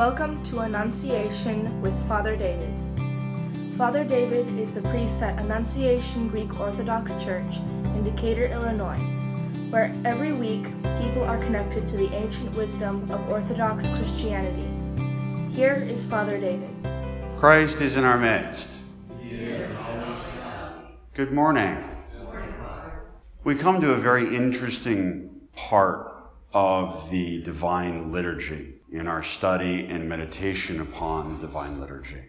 Welcome to Annunciation with Father David. Father David is the priest at Annunciation Greek Orthodox Church in Decatur, Illinois, where every week people are connected to the ancient wisdom of Orthodox Christianity. Here is Father David. Christ is in our midst. Good morning. Good morning Father. we come to a very interesting part of the divine liturgy in our study and meditation upon the divine liturgy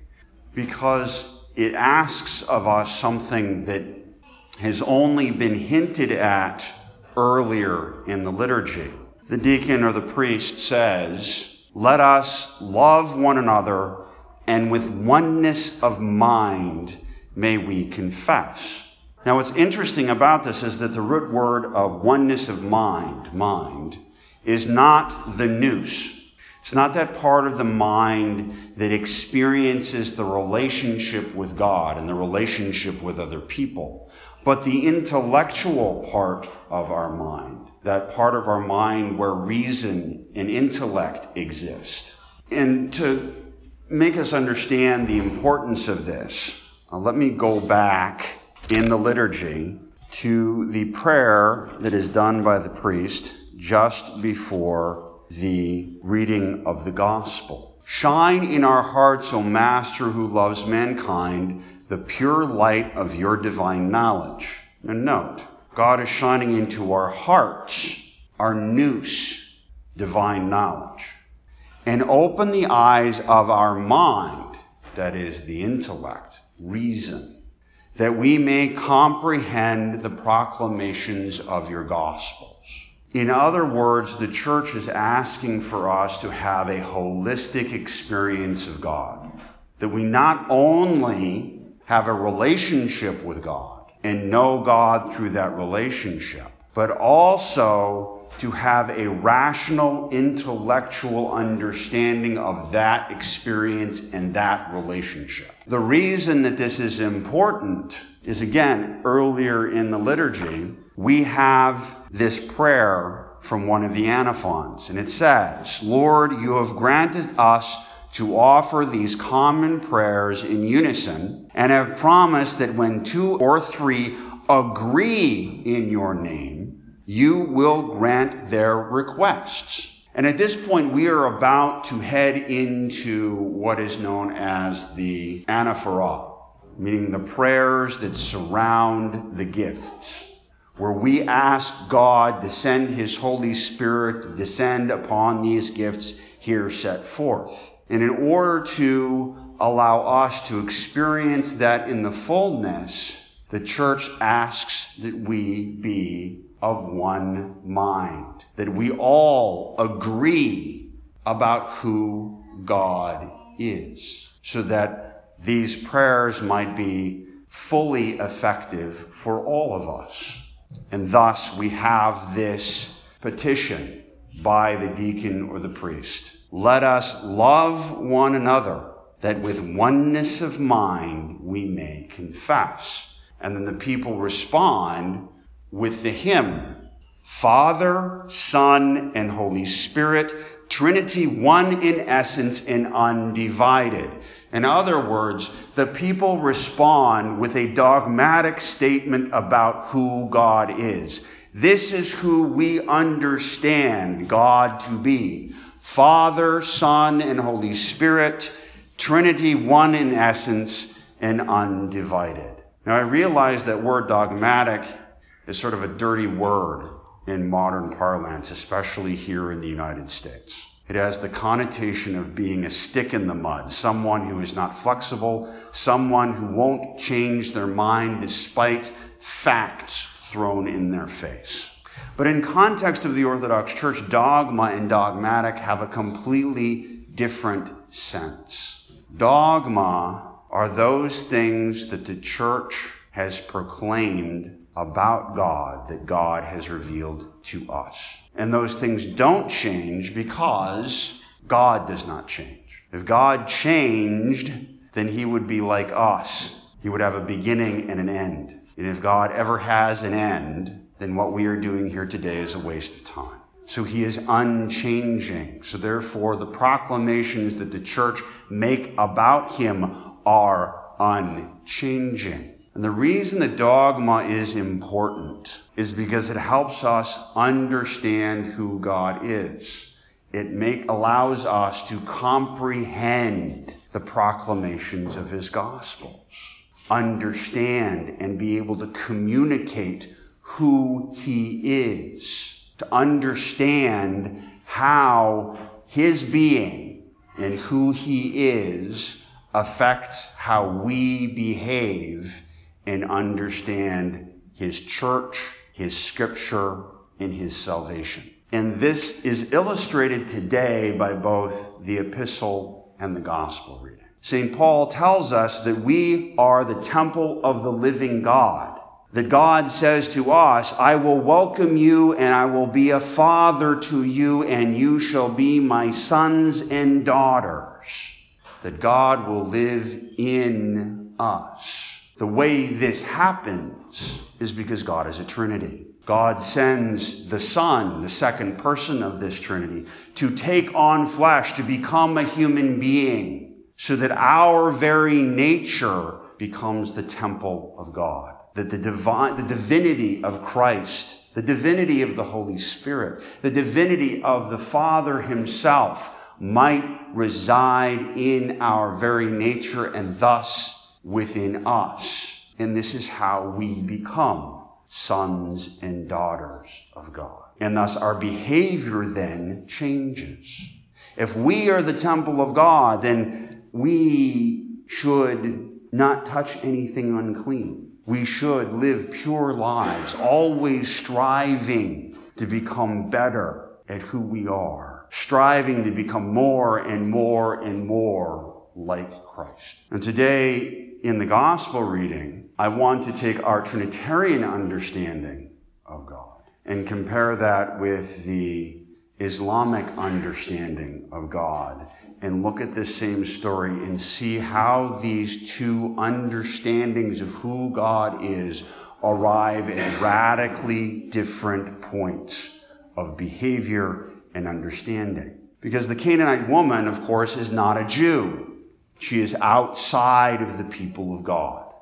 because it asks of us something that has only been hinted at earlier in the liturgy. The deacon or the priest says, Let us love one another, and with oneness of mind may we confess. Now, what's interesting about this is that the root word of oneness of mind, mind, is not the nous. It's not that part of the mind that experiences the relationship with God and the relationship with other people, but the intellectual part of our mind, that part of our mind where reason and intellect exist. And to make us understand the importance of this, uh, let me go back in the liturgy to the prayer that is done by the priest just before the reading of the gospel. Shine in our hearts, O Master who loves mankind, the pure light of your divine knowledge. And note, God is shining into our hearts, our nous, divine knowledge. And open the eyes of our mind, that is the intellect, reason, that we may comprehend the proclamations of your gospel. In other words, the church is asking for us to have a holistic experience of God. That we not only have a relationship with God and know God through that relationship, but also to have a rational, intellectual understanding of that experience and that relationship. The reason that this is important is again, earlier in the liturgy, we have this prayer from one of the antiphons, and it says, Lord, you have granted us to offer these common prayers in unison and have promised that when two or three agree in your name, you will grant their requests. And at this point, we are about to head into what is known as the anaphora, meaning the prayers that surround the gifts where we ask God to send His Holy Spirit to descend upon these gifts here set forth. And in order to allow us to experience that in the fullness, the church asks that we be of one mind, that we all agree about who God is, so that these prayers might be fully effective for all of us. And thus we have this petition by the deacon or the priest. Let us love one another that with oneness of mind we may confess. And then the people respond with the hymn, Father, Son, and Holy Spirit, Trinity one in essence and undivided. In other words, the people respond with a dogmatic statement about who God is. This is who we understand God to be. Father, Son, and Holy Spirit, Trinity one in essence and undivided. Now I realize that word dogmatic is sort of a dirty word in modern parlance, especially here in the United States. It has the connotation of being a stick in the mud, someone who is not flexible, someone who won't change their mind despite facts thrown in their face. But in context of the Orthodox Church, dogma and dogmatic have a completely different sense. Dogma are those things that the church has proclaimed about God that God has revealed to us. And those things don't change because God does not change. If God changed, then he would be like us. He would have a beginning and an end. And if God ever has an end, then what we are doing here today is a waste of time. So he is unchanging. So therefore, the proclamations that the church make about him are unchanging. And the reason the dogma is important is because it helps us understand who God is. It make, allows us to comprehend the proclamations of his gospels, understand and be able to communicate who he is, to understand how his being and who he is affects how we behave and understand his church, his scripture, and his salvation. And this is illustrated today by both the epistle and the gospel reading. St. Paul tells us that we are the temple of the living God. That God says to us, I will welcome you and I will be a father to you and you shall be my sons and daughters. That God will live in us. The way this happens is because God is a Trinity. God sends the Son, the second person of this Trinity, to take on flesh, to become a human being, so that our very nature becomes the temple of God. That the divine, the divinity of Christ, the divinity of the Holy Spirit, the divinity of the Father himself might reside in our very nature and thus within us. And this is how we become sons and daughters of God. And thus our behavior then changes. If we are the temple of God, then we should not touch anything unclean. We should live pure lives, always striving to become better at who we are, striving to become more and more and more like Christ. And today, in the gospel reading, I want to take our Trinitarian understanding of God and compare that with the Islamic understanding of God and look at this same story and see how these two understandings of who God is arrive at radically different points of behavior and understanding. Because the Canaanite woman, of course, is not a Jew. She is outside of the people of God.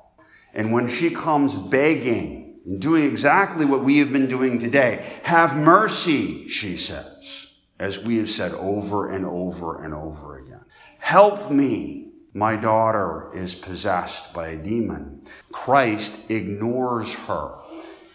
And when she comes begging and doing exactly what we have been doing today, have mercy, she says, as we have said over and over and over again. Help me. My daughter is possessed by a demon. Christ ignores her.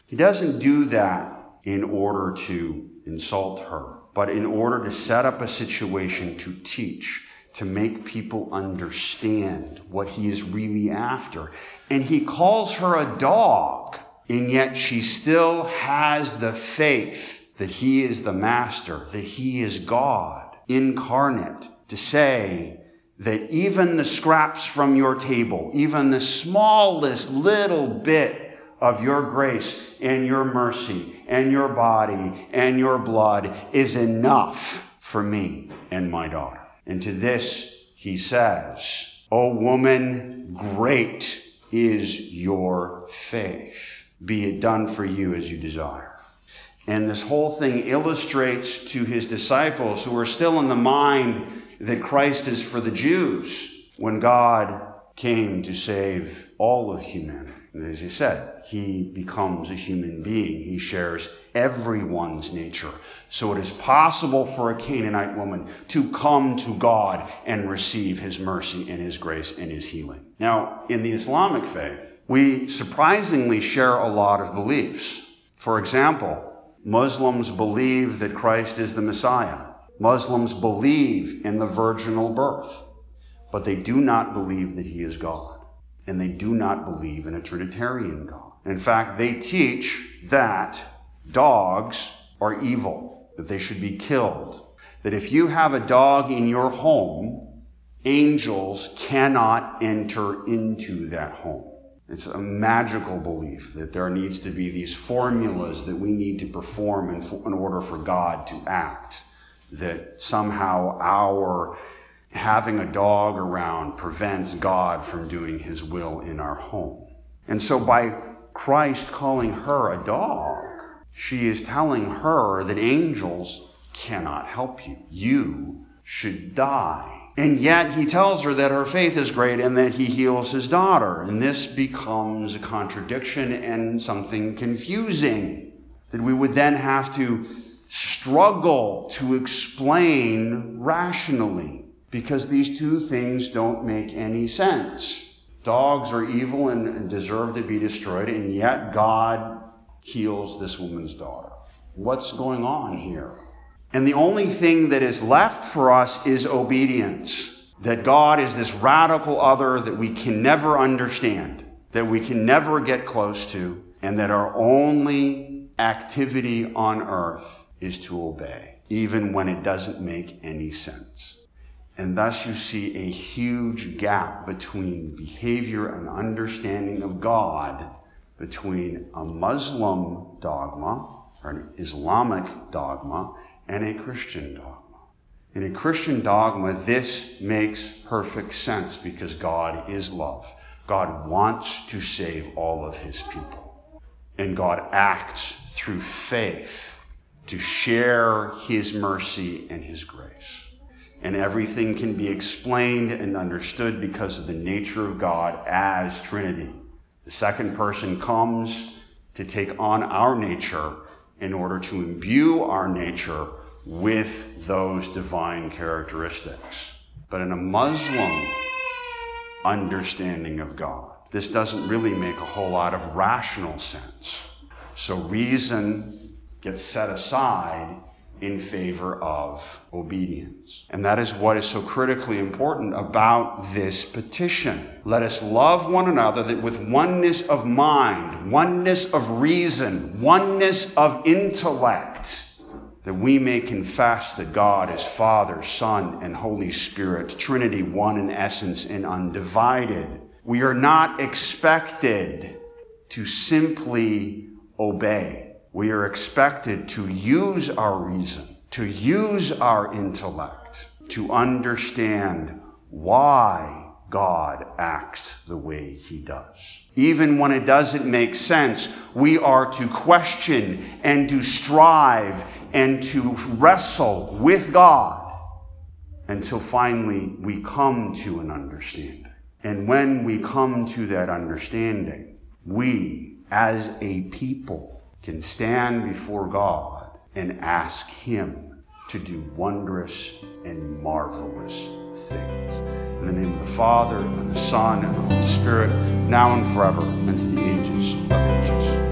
He doesn't do that in order to insult her, but in order to set up a situation to teach to make people understand what he is really after. And he calls her a dog, and yet she still has the faith that he is the master, that he is God incarnate, to say that even the scraps from your table, even the smallest little bit of your grace and your mercy and your body and your blood is enough for me and my daughter. And to this he says, O woman, great is your faith. Be it done for you as you desire. And this whole thing illustrates to his disciples who are still in the mind that Christ is for the Jews when God came to save all of humanity. As he said, he becomes a human being. He shares everyone's nature. So it is possible for a Canaanite woman to come to God and receive his mercy and his grace and his healing. Now, in the Islamic faith, we surprisingly share a lot of beliefs. For example, Muslims believe that Christ is the Messiah. Muslims believe in the virginal birth, but they do not believe that he is God and they do not believe in a Trinitarian God. In fact, they teach that dogs are evil, that they should be killed, that if you have a dog in your home, angels cannot enter into that home. It's a magical belief that there needs to be these formulas that we need to perform in, in order for God to act. That somehow our having a dog around prevents God from doing his will in our home. And so by Christ calling her a dog, She is telling her that angels cannot help you. You should die. And yet he tells her that her faith is great and that he heals his daughter. And this becomes a contradiction and something confusing that we would then have to struggle to explain rationally because these two things don't make any sense. Dogs are evil and deserve to be destroyed, and yet God heals this woman's daughter. What's going on here? And the only thing that is left for us is obedience. That God is this radical other that we can never understand, that we can never get close to, and that our only activity on earth is to obey, even when it doesn't make any sense. And thus you see a huge gap between behavior and understanding of God between a Muslim dogma or an Islamic dogma and a Christian dogma. In a Christian dogma, this makes perfect sense because God is love. God wants to save all of his people. And God acts through faith to share his mercy and his grace. And everything can be explained and understood because of the nature of God as Trinity. The second person comes to take on our nature in order to imbue our nature with those divine characteristics. But in a Muslim understanding of God, this doesn't really make a whole lot of rational sense. So reason gets set aside in favor of obedience. And that is what is so critically important about this petition. Let us love one another that with oneness of mind, oneness of reason, oneness of intellect, that we may confess that God is Father, Son, and Holy Spirit, Trinity, one in essence and undivided. We are not expected to simply obey we are expected to use our reason, to use our intellect, to understand why God acts the way he does. Even when it doesn't make sense, we are to question and to strive and to wrestle with God until finally we come to an understanding. And when we come to that understanding, we as a people can stand before God and ask Him to do wondrous and marvelous things. In the name of the Father, and the Son, and the Holy Spirit, now and forever, and to the ages of ages.